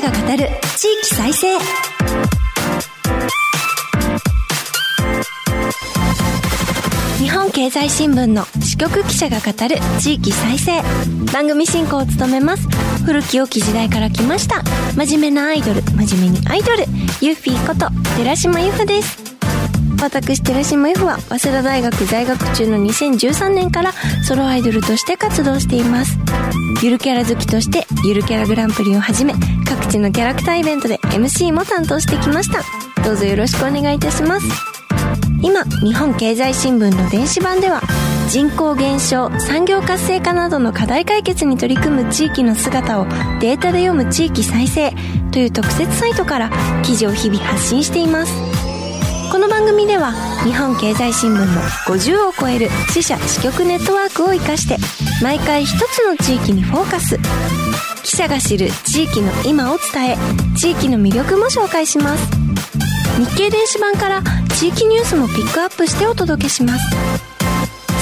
者が語る地域再生。日本経済新聞の支局記者が語る地域再生。番組進行を務めます。古き良き時代から来ました。真面目なアイドル。真面目にアイドル。ユーフィーこと寺島由布です。私寺島 F は早稲田大学在学中の2013年からソロアイドルとして活動しています。ゆるキャラ好きとしてゆるキャラグランプリをはじめ各地のキャラクターイベントで MC も担当してきました。どうぞよろしくお願いいたします。今日本経済新聞の電子版では人口減少産業活性化などの課題解決に取り組む地域の姿をデータで読む地域再生という特設サイトから記事を日々発信しています。この番組では日本経済新聞の50を超える支社支局ネットワークを生かして毎回一つの地域にフォーカス。記者が知る地域の今を伝え地域の魅力も紹介します。日経電子版から地域ニュースもピックアップしてお届けします。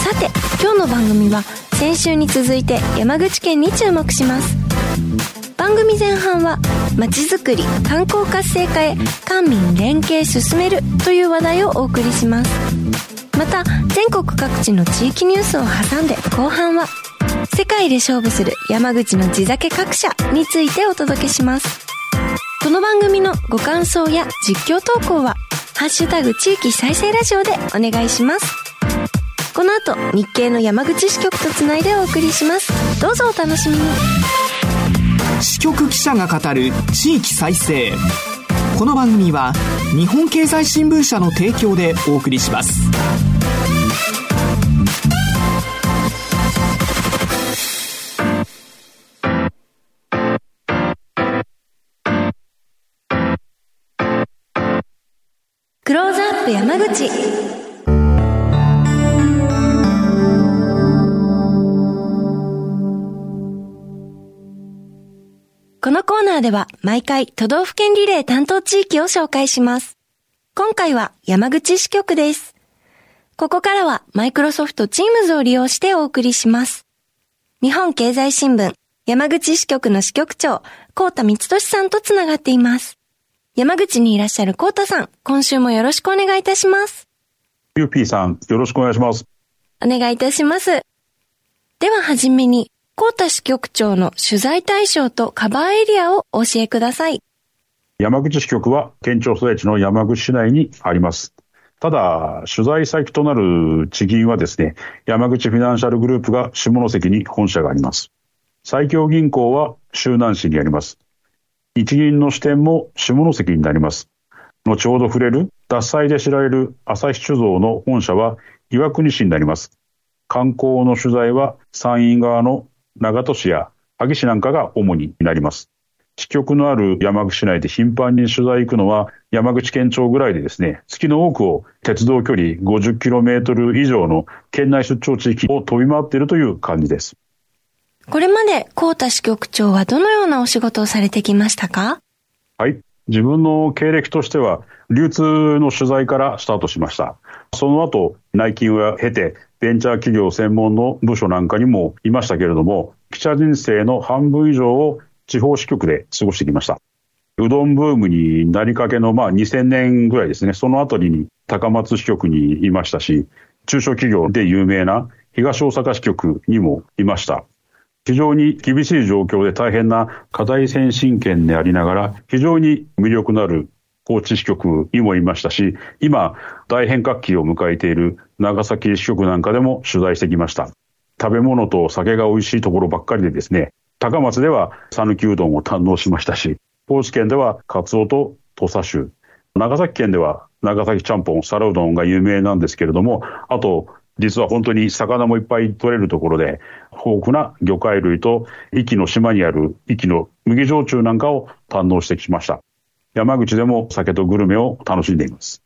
さて今日の番組は先週に続いて山口県に注目します。番組前半はまちづくり観光活性化へ官民連携進めるという話題をお送りします。また全国各地の地域ニュースを挟んで後半は世界で勝負する山口の地酒各社についてお届けします。この番組のご感想や実況投稿はハッシュタグ地域再生ラジオでお願いします。この後日経の山口支局とつないでお送りします。どうぞお楽しみに。支局記者が語る地域再生。この番組は日本経済新聞社の提供でお送りします。クローズアップ山口このコーナーでは毎回都道府県リレー担当地域を紹介します。今回は山口支局です。ここからはマイクロソフト Teams を利用してお送りします。日本経済新聞山口支局の支局長、高田光俊さんとつながっています。山口にいらっしゃる高田さん、今週もよろしくお願いいたします。ゆうぴーさん、よろしくお願いします。お願いいたします。でははじめに、高田支局長の取材対象とカバーエリアをお教えください。山口支局は県庁所在地の山口市内にあります。ただ、取材先となる地銀はですね、山口フィナンシャルグループが下関に本社があります。最強銀行は周南市にあります。日銀の支店も下関になります。後ほど触れる脱災で知られる朝日酒造の本社は岩国市になります。観光の取材は山陰側の長門市や萩市なんかが主になります。支局のある山口市内で頻繁に取材行くのは山口県庁ぐらいでですね、月の多くを鉄道距離 50km 以上の県内出張地域を飛び回っているという感じです。これまで高田支局長はどのようなお仕事をされてきましたか？はい。自分の経歴としては、流通の取材からスタートしました。その後、内勤を経て、ベンチャー企業専門の部署なんかにもいましたけれども、記者人生の半分以上を地方支局で過ごしてきました。うどんブームになりかけの、まあ、2000年ぐらいですね、そのあたりに高松支局にいましたし、中小企業で有名な東大阪支局にもいました。非常に厳しい状況で大変な課題先進権でありながら、非常に魅力のある高知支局にもいましたし、今、大変革期を迎えている長崎支局なんかでも取材してきました。食べ物と酒が美味しいところばっかりでですね、高松では讃岐うどんを堪能しましたし、高知県ではカツオと土佐酒、長崎県では長崎ちゃんぽん、皿うどんが有名なんですけれども、あと、実は本当に魚もいっぱい取れるところで、豊富な魚介類と、壱岐の島にある壱岐の麦焼酎なんかを堪能してきました。山口でも酒とグルメを楽しんでいます。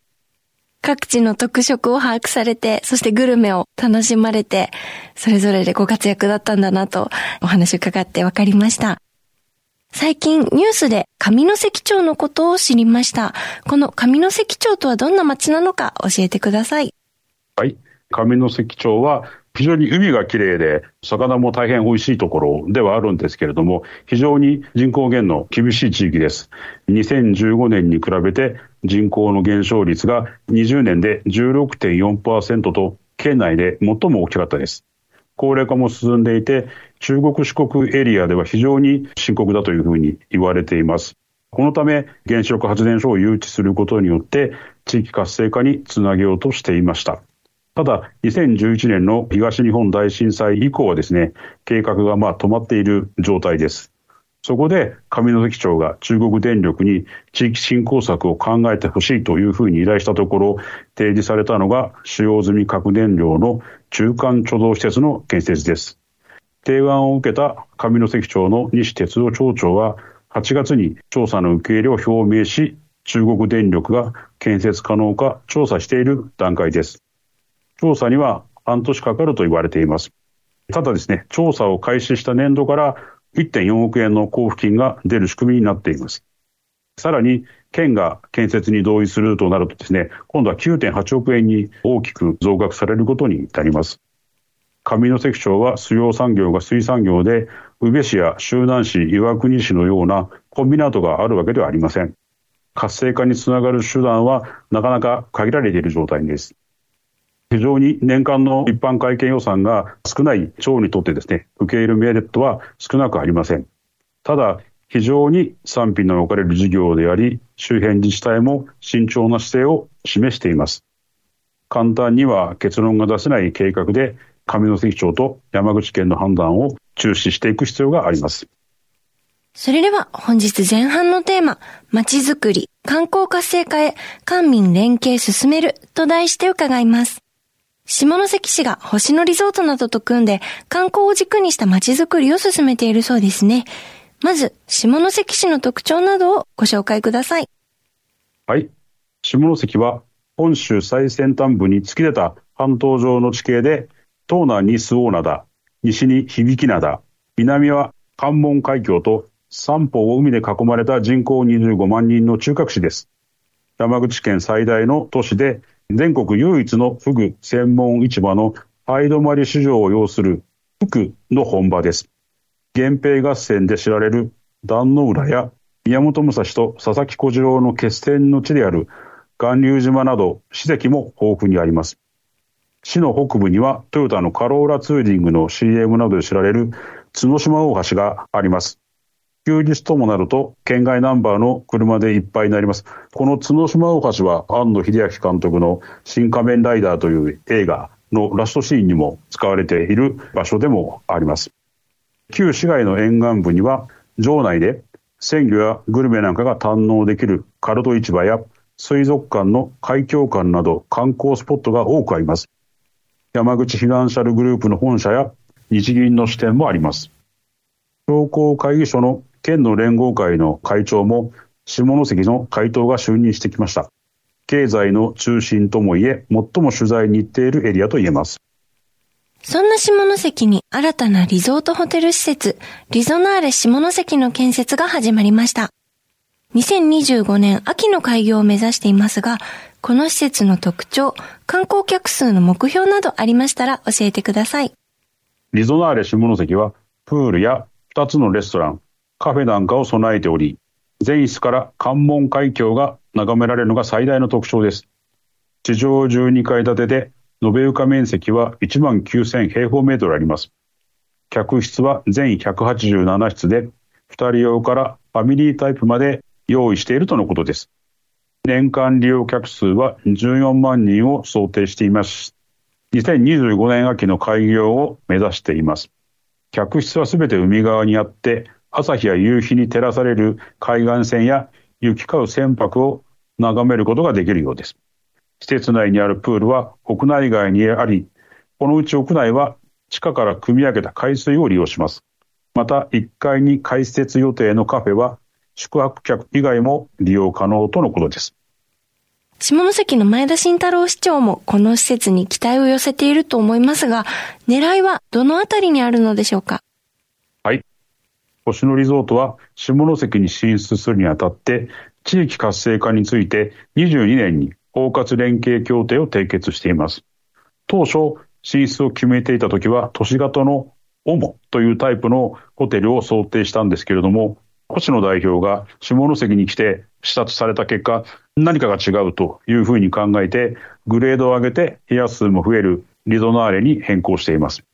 各地の特色を把握されて、そしてグルメを楽しまれて、それぞれでご活躍だったんだなとお話伺って分かりました。最近ニュースで上関町のことを知りました。この上関町とはどんな町なのか教えてください。はい。上関町は非常に海がきれいで、魚も大変美味しいところではあるんですけれども、非常に人口減の厳しい地域です。2015年に比べて人口の減少率が20年で16.4%と、県内で最も大きかったです。高齢化も進んでいて、中国四国エリアでは非常に深刻だというふうに言われています。このため、原子力発電所を誘致することによって、地域活性化につなげようとしていました。ただ、2011年の東日本大震災以降はですね、計画がまあ止まっている状態です。そこで上関町が中国電力に地域振興策を考えてほしいというふうに依頼したところ、提示されたのが使用済み核燃料の中間貯蔵施設の建設です。提案を受けた上関町の西鉄道町長は8月に調査の受け入れを表明し、中国電力が建設可能か調査している段階です。調査には半年かかると言われています。ただですね、調査を開始した年度から1.4億円の交付金が出る仕組みになっています。さらに、県が建設に同意するとなるとですね、今度は9.8億円に大きく増額されることになります。上関町は主要産業が水産業で、宇部市や周南市、岩国市のようなコンビナートがあるわけではありません。活性化につながる手段はなかなか限られている状態です。非常に年間の一般会計予算が少ない町にとってですね、受け入れるメリットは少なくありません。ただ、非常に賛否の置かれる事業であり、周辺自治体も慎重な姿勢を示しています。簡単には結論が出せない計画で、上関町と山口県の判断を注視していく必要があります。それでは本日前半のテーマ、街づくり、観光活性化へ官民連携進めると題して伺います。下関市が星野リゾートなどと組んで観光を軸にした街づくりを進めているそうですね。まず、下関市の特徴などをご紹介ください。はい。下関は本州最先端部に突き出た半島上の地形で、東南に周防灘、西に響灘、南は関門海峡と三方を海で囲まれた人口25万人の中核市です。山口県最大の都市で全国唯一のフグ専門市場の相泊市場を要する福の本場です。源平合戦で知られる壇の浦や宮本武蔵と佐々木小次郎の決戦の地である巌流島など史跡も豊富にあります。市の北部にはトヨタのカローラツーリングの CM などで知られる角島大橋があります。休日ともなると、県外ナンバーの車でいっぱいになります。この角島大橋は、安野秀明監督の新仮面ライダーという映画のラストシーンにも使われている場所でもあります。旧市街の沿岸部には、城内で鮮魚やグルメなんかが堪能できるカルト市場や水族館の海峡館など観光スポットが多くあります。山口フィナンシャルグループの本社や日銀の支店もあります。商工会議所の県の連合会の会長も下関の会頭が就任してきました。経済の中心ともいえ、最も取材に行っているエリアと言えます。そんな下関に新たなリゾートホテル施設、リゾナーレ下関の建設が始まりました。2025年秋の開業を目指していますが、この施設の特徴、観光客数の目標などありましたら教えてください。リゾナーレ下関は、プールや2つのレストラン、カフェなんかを備えており、全室から関門海峡が眺められるのが最大の特徴です。地上12階建てで、延べ床面積は1万9000平方メートルあります。客室は全187室で、2人用からファミリータイプまで用意しているとのことです。年間利用客数は14万人を想定しています。2025年秋の開業を目指しています。客室はすべて海側にあって、朝日や夕日に照らされる海岸線や行き交う船舶を眺めることができるようです。施設内にあるプールは屋内外にあり、このうち屋内は地下から汲み上げた海水を利用します。また1階に開設予定のカフェは宿泊客以外も利用可能とのことです。下関の前田慎太郎市長もこの施設に期待を寄せていると思いますが、狙いはどのあたりにあるのでしょうか？星野リゾートは下関に進出するにあたって、地域活性化について22年に包括連携協定を締結しています。当初、進出を決めていた時は、都市型のオモというタイプのホテルを想定したんですけれども、星野代表が下関に来て視察された結果、何かが違うというふうに考えて、グレードを上げて部屋数も増えるリゾナーレに変更しています。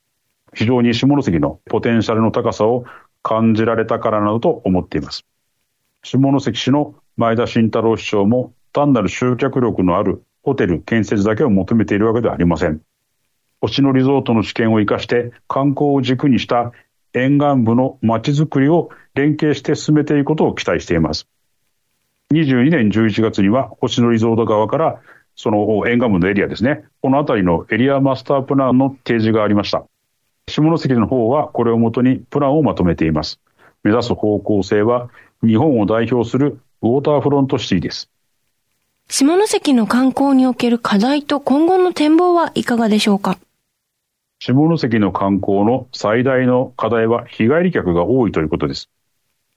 非常に下関のポテンシャルの高さを感じられたからなどと思っています。下関市の前田慎太郎市長も単なる集客力のあるホテル建設だけを求めているわけではありません。星野リゾートの試験を生かして観光を軸にした沿岸部の街づくりを連携して進めていくことを期待しています。22年11月には星野リゾート側からその沿岸部のエリアですね、この辺りのエリアマスタープランの提示がありました。下関の方はこれをもとにプランをまとめています。目指す方向性は日本を代表するウォーターフロントシティです。下関の観光における課題と今後の展望はいかがでしょうか？下関の観光の最大の課題は日帰り客が多いということです。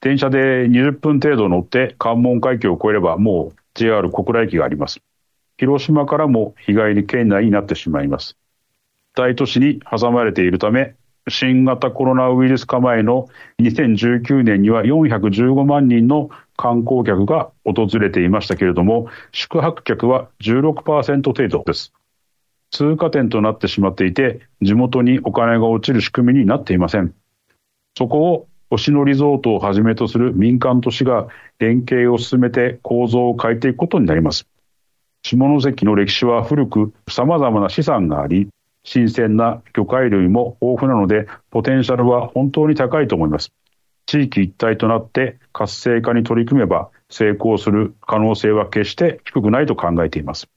電車で20分程度乗って関門海峡を越えればもう JR 小倉駅があります。広島からも日帰り圏内になってしまいます。大都市に挟まれているため、新型コロナウイルス化前の2019年には415万人の観光客が訪れていましたけれども、宿泊客は16%程度です。通過点となってしまっていて、地元にお金が落ちる仕組みになっていません。そこを星野リゾートをはじめとする民間都市が連携を進めて構造を変えていくことになります。下関の歴史は古く様々な資産があり、新鮮な魚介類も豊富なので、ポテンシャルは本当に高いと思います。地域一体となって活性化に取り組めば成功する可能性は決して低くないと考えています。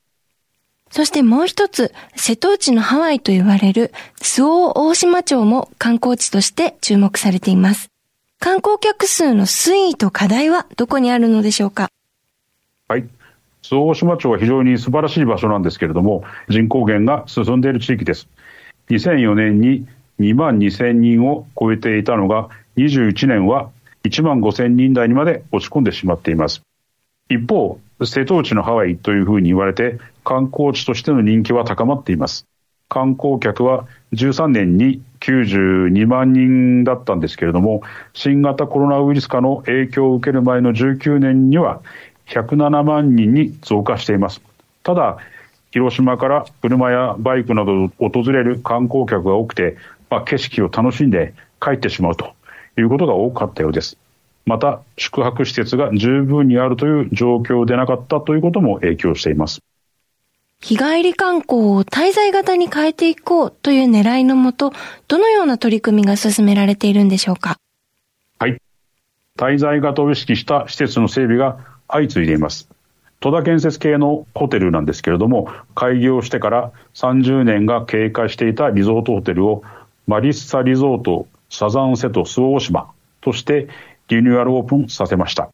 そしてもう一つ、瀬戸内のハワイと言われる周防大島町も観光地として注目されています。観光客数の推移と課題はどこにあるのでしょうか？はい。周防島町は非常に素晴らしい場所なんですけれども、人口減が進んでいる地域です。2004年に2万2000人を超えていたのが、21年は1万5000人台にまで落ち込んでしまっています。一方、瀬戸内のハワイというふうに言われて、観光地としての人気は高まっています。観光客は13年に92万人だったんですけれども、新型コロナウイルス化の影響を受ける前の19年には107万人に増加しています。ただ、広島から車やバイクなどを訪れる観光客が多くて、まあ、景色を楽しんで帰ってしまうということが多かったようです。また、宿泊施設が十分にあるという状況でなかったということも影響しています。日帰り観光を滞在型に変えていこうという狙いのもと、どのような取り組みが進められているんでしょうか？はい。滞在型を意識した施設の整備が相次いでいます。戸田建設系のホテルなんですけれども、開業してから30年が経過していたリゾートホテルをマリッサリゾートサザンセト周防島としてリニューアルオープンさせました。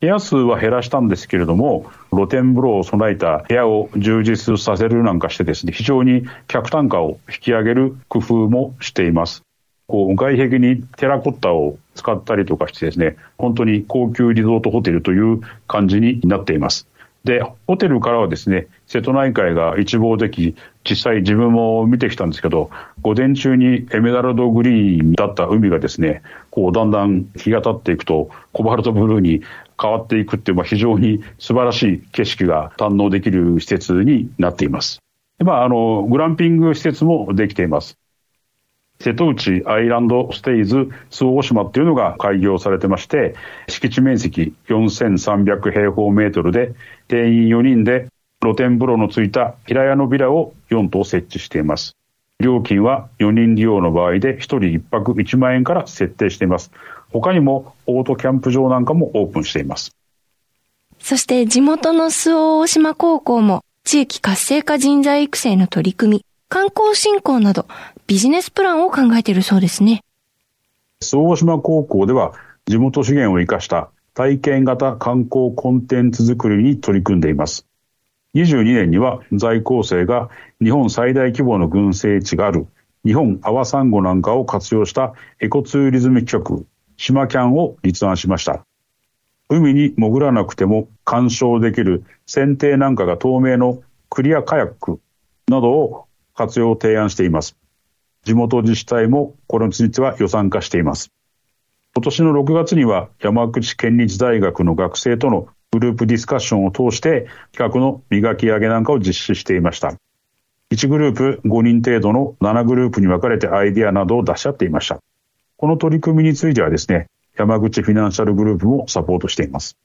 部屋数は減らしたんですけれども、露天風呂を備えた部屋を充実させるなんかしてですね、非常に客単価を引き上げる工夫もしています。こう外壁にテラコッタを使ったりとかしてですね、本当に高級リゾートホテルという感じになっています。で、ホテルからはですね、瀬戸内海が一望でき、実際自分も見てきたんですけど、午前中にエメラルドグリーンだった海がですね、こうだんだん日が経っていくと、コバルトブルーに変わっていくっていう、まあ、非常に素晴らしい景色が堪能できる施設になっています。まあ、あの、グランピング施設もできています。瀬戸内アイランドステイズ周防島っていうのが開業されてまして、敷地面積4300平方メートルで、定員4人で露天風呂のついた平屋のビラを4棟設置しています。料金は4人利用の場合で1人1泊1万円から設定しています。他にもオートキャンプ場なんかもオープンしています。そして地元の周防大島高校も地域活性化人材育成の取り組み、観光振興などビジネスプランを考えているそうですね。周防大島高校では地元資源を生かした体験型観光コンテンツ作りに取り組んでいます。22年には在校生が日本最大規模の群生地がある日本アワサンゴなんかを活用したエコツーリズム企画島キャンを立案しました。海に潜らなくても鑑賞できる船底なんかが透明のクリアカヤックなどを活用を提案しています。地元自治体もこれについては予算化しています。今年の6月には山口県立大学の学生とのグループディスカッションを通して企画の磨き上げなんかを実施していました。1グループ5人程度の7グループに分かれてアイディアなどを出し合っていました。この取り組みについてはですね、山口フィナンシャルグループもサポートしています。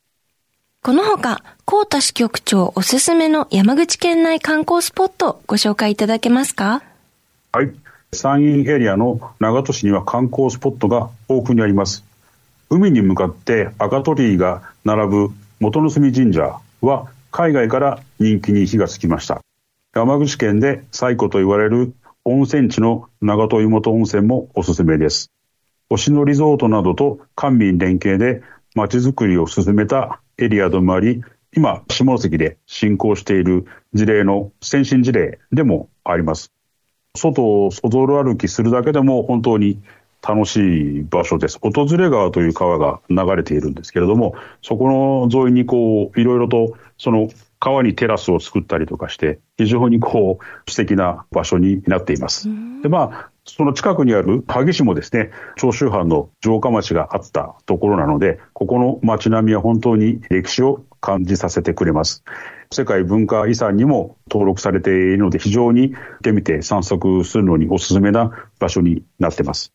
このほか、高田支局長おすすめの山口県内観光スポットご紹介いただけますか？はい。山陰エリアの長門市には観光スポットが豊富にあります。海に向かって赤鳥居が並ぶ元住神社は海外から人気に火がつきました。山口県で最古と言われる温泉地の長門湯本温泉もおすすめです。星野リゾートなどと官民連携で街づくりを進めたエリアでもあり、今、下関で進行している事例の先進事例でもあります。外を外歩きするだけでも本当に楽しい場所です。訪れ川という川が流れているんですけれども、そこの沿いにこう、いろいろとその川にテラスを作ったりとかして、非常にこう、素敵な場所になっています。で、まあ、その近くにある萩市もですね、長州藩の城下町があったところなので、ここの街並みは本当に歴史を感じさせてくれます。世界文化遺産にも登録されているので、非常に行ってみて散策するのにおすすめな場所になってます。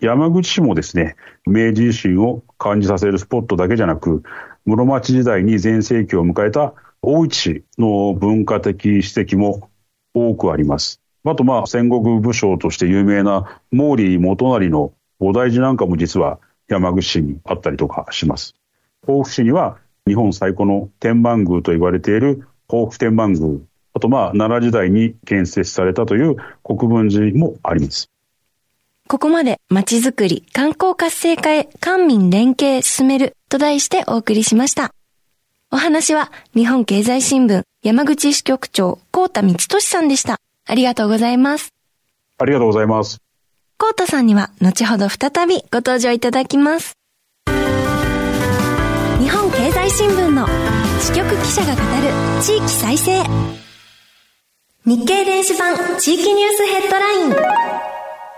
山口市もですね、明治維新を感じさせるスポットだけじゃなく、室町時代に全盛期を迎えた大市市の文化的史跡も多くあります。あと、まあ、戦国武将として有名な毛利元就の菩提寺なんかも実は山口市にあったりとかします。甲府市には日本最古の天満宮と言われている甲府天満宮、あとまあ、奈良時代に建設されたという国分寺もあります。ここまで街づくり、観光活性化へ官民連携進めると題してお送りしました。お話は日本経済新聞山口支局長、高田光俊さんでした。ありがとうございます。ありがとうございます。高田さんには後ほど再びご登場いただきます。経済新聞の支局記者が語る地域再生。日経電子版地域ニュースヘッドライン。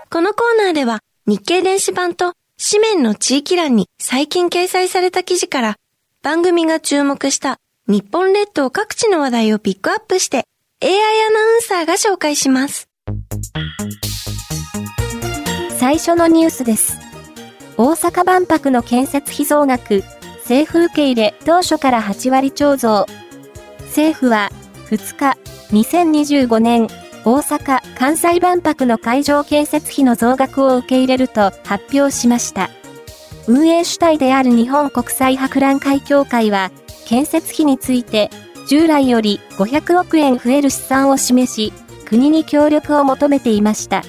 このコーナーでは日経電子版と紙面の地域欄に最近掲載された記事から番組が注目した日本列島各地の話題をピックアップして AI アナウンサーが紹介します。最初のニュースです。大阪万博の建設費増額、政府受け入れ当初から8割超増。政府は2日、2025年大阪・関西万博の会場建設費の増額を受け入れると発表しました。運営主体である日本国際博覧会協会は、建設費について従来より500億円増える試算を示し、国に協力を求めていました。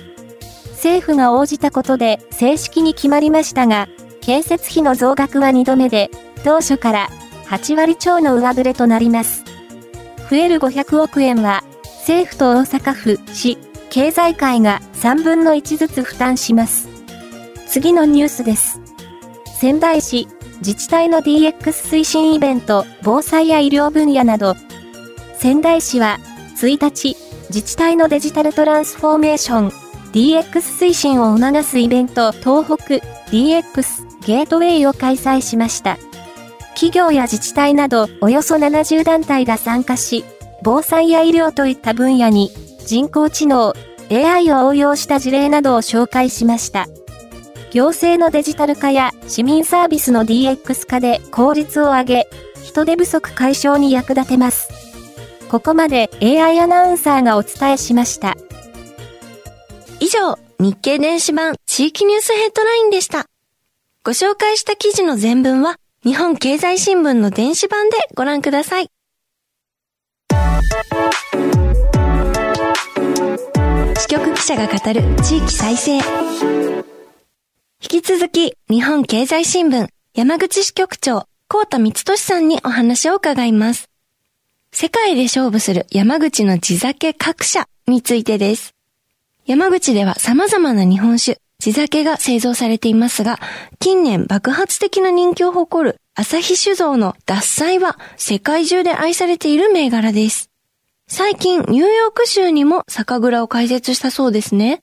政府が応じたことで正式に決まりましたが、建設費の増額は2度目で、当初から8割超の上振れとなります。増える500億円は、政府と大阪府、市、経済界が3分の1ずつ負担します。次のニュースです。仙台市、自治体の DX 推進イベント、防災や医療分野など、仙台市は1日、自治体のデジタルトランスフォーメーション、DX 推進を促すイベント、東北 DX ゲートウェイを開催しました。企業や自治体などおよそ70団体が参加し、防災や医療といった分野に人工知能、AI を応用した事例などを紹介しました。行政のデジタル化や市民サービスの DX 化で効率を上げ、人手不足解消に役立てます。ここまで AI アナウンサーがお伝えしました。以上、日経電子版地域ニュースヘッドラインでした。ご紹介した記事の全文は日本経済新聞の電子版でご覧ください。支局記者が語る地域再生。引き続き、日本経済新聞山口支局長、高田光俊さんにお話を伺います。世界で勝負する山口の地酒各社についてです。山口では様々な日本酒、地酒が製造されていますが、近年爆発的な人気を誇る朝日酒造の脱菜は世界中で愛されている銘柄です。最近、ニューヨーク州にも酒蔵を開設したそうですね。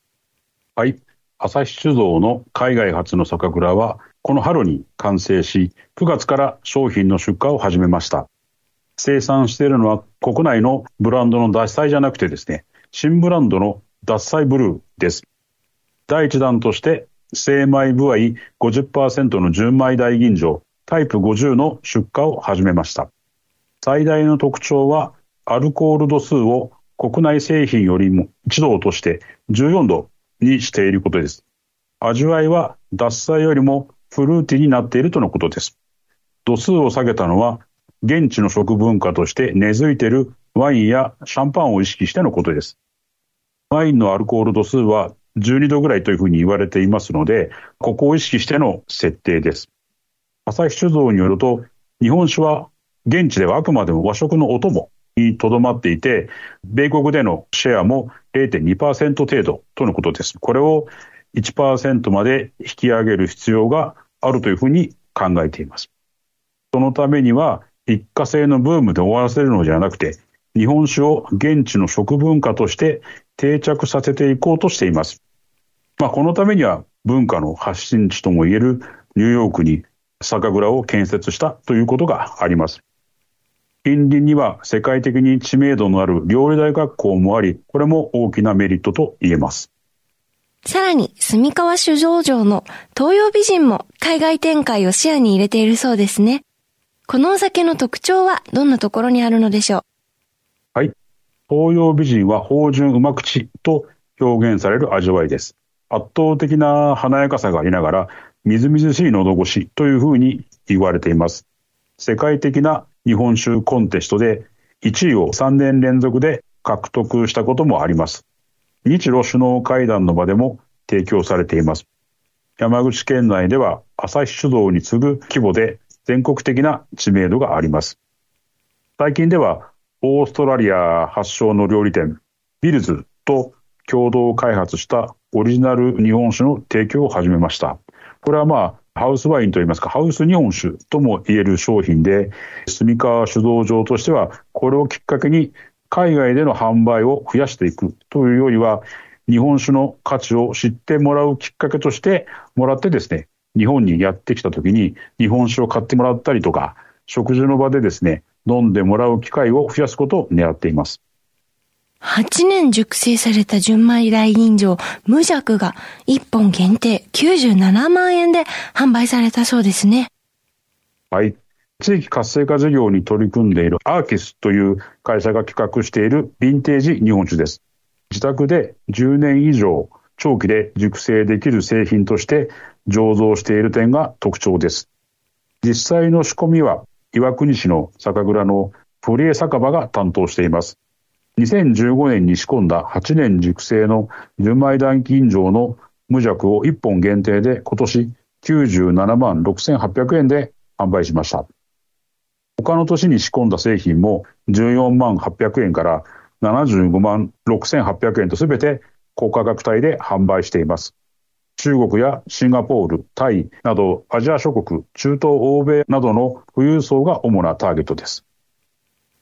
はい。朝日酒造の海外発の酒蔵は、この春に完成し、9月から商品の出荷を始めました。生産しているのは国内のブランドの脱菜じゃなくてですね、新ブランドの脱菜ブルーです。第一弾として、精米部合50%の純米大吟醸タイプ50の出荷を始めました。最大の特徴は、アルコール度数を国内製品よりも1度落として14度にしていることです。味わいは脱菜よりもフルーティーになっているとのことです。度数を下げたのは現地の食文化として根付いているワインやシャンパンを意識してのことです。ワインのアルコール度数は12度ぐらいというふうに言われていますので、ここを意識しての設定です。朝日酒造によると、日本酒は現地ではあくまでも和食のお供にとどまっていて、米国でのシェアも0.2%程度とのことです。これを1%まで引き上げる必要があるというふうに考えています。そのためには、一過性のブームで終わらせるのではなくて、日本酒を現地の食文化として定着させていこうとしています。まあ、このためには文化の発信地ともいえるニューヨークに酒蔵を建設したということがあります。近隣には世界的に知名度のある料理大学校もあり、これも大きなメリットと言えます。さらに、住川酒造場の東洋美人も海外展開を視野に入れているそうですね。このお酒の特徴はどんなところにあるのでしょう？東洋美人は芳醇うま口と表現される味わいです。圧倒的な華やかさがありながら、みずみずしい喉越しというふうに言われています。世界的な日本酒コンテストで1位を3年連続で獲得したこともあります。日露首脳会談の場でも提供されています。山口県内では朝日酒造に次ぐ規模で全国的な知名度があります。最近では、オーストラリア発祥の料理店、ビルズと共同開発したオリジナル日本酒の提供を始めました。これはまあ、ハウスワインといいますか、ハウス日本酒とも言える商品で、住川酒造場としては、これをきっかけに海外での販売を増やしていくというよりは、日本酒の価値を知ってもらうきっかけとしてもらってですね、日本にやってきた時に日本酒を買ってもらったりとか、食事の場でですね、飲んでもらう機会を増やすことを狙っています。8年熟成された純米大吟醸無弱が1本限定97万円で販売されたそうですね。はい。地域活性化事業に取り組んでいるアーキスという会社が企画しているヴィンテージ日本酒です。自宅で10年以上長期で熟成できる製品として醸造している点が特徴です。実際の仕込みは岩国市の酒蔵の堀江酒場が担当しています。2015年に仕込んだ8年熟成の純米団金醸の無弱を1本限定で今年97万6800円で販売しました。他の年に仕込んだ製品も14万800円から75万6800円とすべて高価格帯で販売しています。中国やシンガポール、タイなどアジア諸国、中東欧米などの富裕層が主なターゲットです。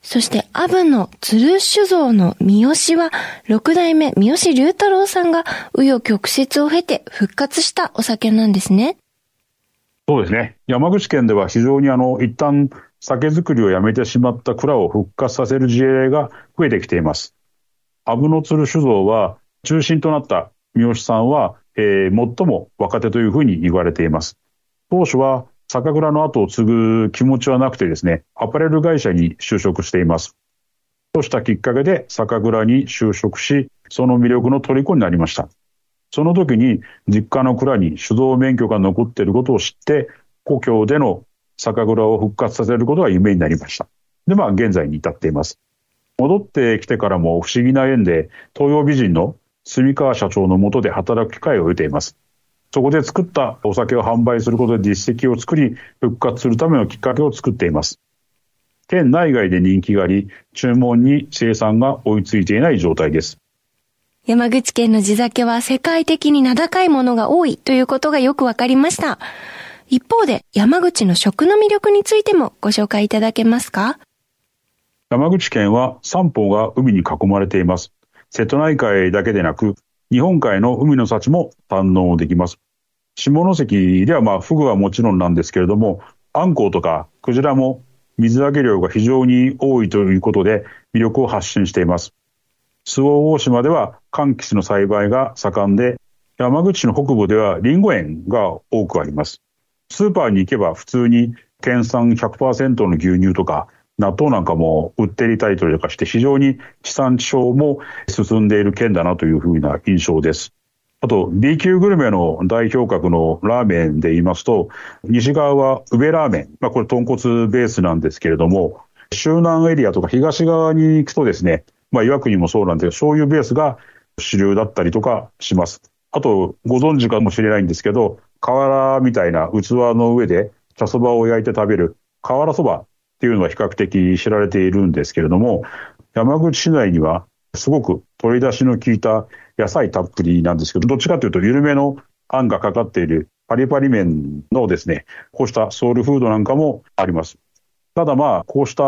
そして、アブの鶴酒造の三好は、六代目三好龍太郎さんが、紆余曲折を経て復活したお酒なんですね。そうですね。山口県では非常にあの、一旦酒造りをやめてしまった蔵を復活させる事例が増えてきています。アブの鶴酒造は、中心となった三好さんは、えー、最も若手というふうに言われています。当初は酒蔵の後を継ぐ気持ちはなくてですね、アパレル会社に就職しています。そうしたきっかけで酒蔵に就職し、その魅力の虜になりました。その時に実家の蔵に酒造免許が残っていることを知って、故郷での酒蔵を復活させることが夢になりました。で、まあ現在に至っています。戻ってきてからも不思議な縁で、東洋美人の住川社長の下で働く機会を得ています。そこで作ったお酒を販売することで実績を作り、復活するためのきっかけを作っています。県内外で人気があり、注文に生産が追いついていない状態です。山口県の地酒は世界的に名高いものが多いということがよくわかりました。一方で山口の食の魅力についてもご紹介いただけますか？山口県は三方が海に囲まれています。瀬戸内海だけでなく、日本海の海の幸も堪能できます。下関ではまあフグはもちろんなんですけれども、アンコウとかクジラも水揚げ量が非常に多いということで魅力を発信しています。周防大島では柑橘の栽培が盛んで、山口市の北部ではリンゴ園が多くあります。スーパーに行けば普通に県産100%の牛乳とか納豆なんかも売っていたりとかして非常に地産地消も進んでいる県だなというふうな印象です。あと B 級グルメの代表格のラーメンで言いますと、西側は宇部ラーメン。まあこれ豚骨ベースなんですけれども、周南エリアとか東側に行くとですね、まあ岩国もそうなんですけど、醤油ベースが主流だったりとかします。あと、ご存知かもしれないんですけど、瓦みたいな器の上で茶そばを焼いて食べる瓦そばっていうのは比較的知られているんですけれども、山口市内にはすごく取り出しの効いた野菜たっぷりなんですけど、どっちかというと緩めのあんがかかっているパリパリ麺のですね、こうしたソウルフードなんかもあります。ただまあ、こうした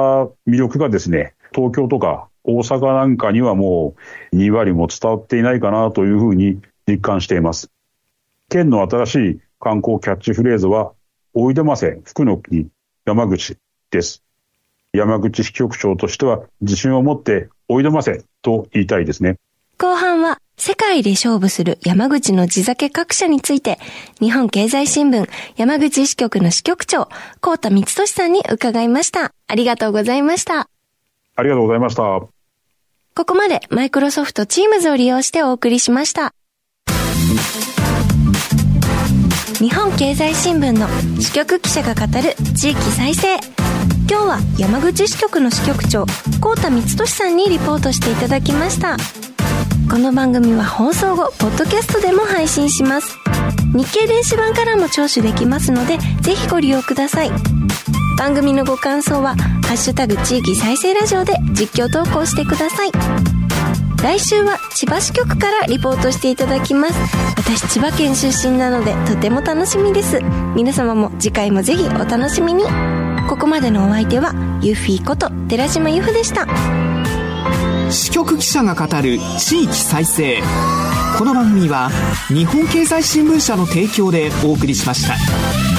魅力がですね、東京とか大阪なんかにはもう2割も伝わっていないかなというふうに実感しています。県の新しい観光キャッチフレーズは、おいでませ、福の国、山口です。山口支局長としては自信を持っておいでませと言いたいですね。後半は世界で勝負する山口の地酒各社について、日本経済新聞山口支局の支局長、高田光俊さんに伺いました。ありがとうございました。ありがとうございました。ここまでマイクロソフトチームズを利用してお送りしました。日本経済新聞の支局記者が語る地域再生今日は山口支局の支局長高田光俊さんにリポートしていただきました。この番組は放送後ポッドキャストでも配信します。日経電子版からも聴取できますのでぜひご利用ください。番組のご感想は「ハッシュタグ地域再生ラジオ」で実況投稿してください。来週は千葉支局からリポートしていただきます。私千葉県出身なのでとても楽しみです。皆様も次回もぜひお楽しみに。ここまでのお相手はユフィこと寺島由布でした支局記者が語る地域再生この番組は日本経済新聞社の提供でお送りしました。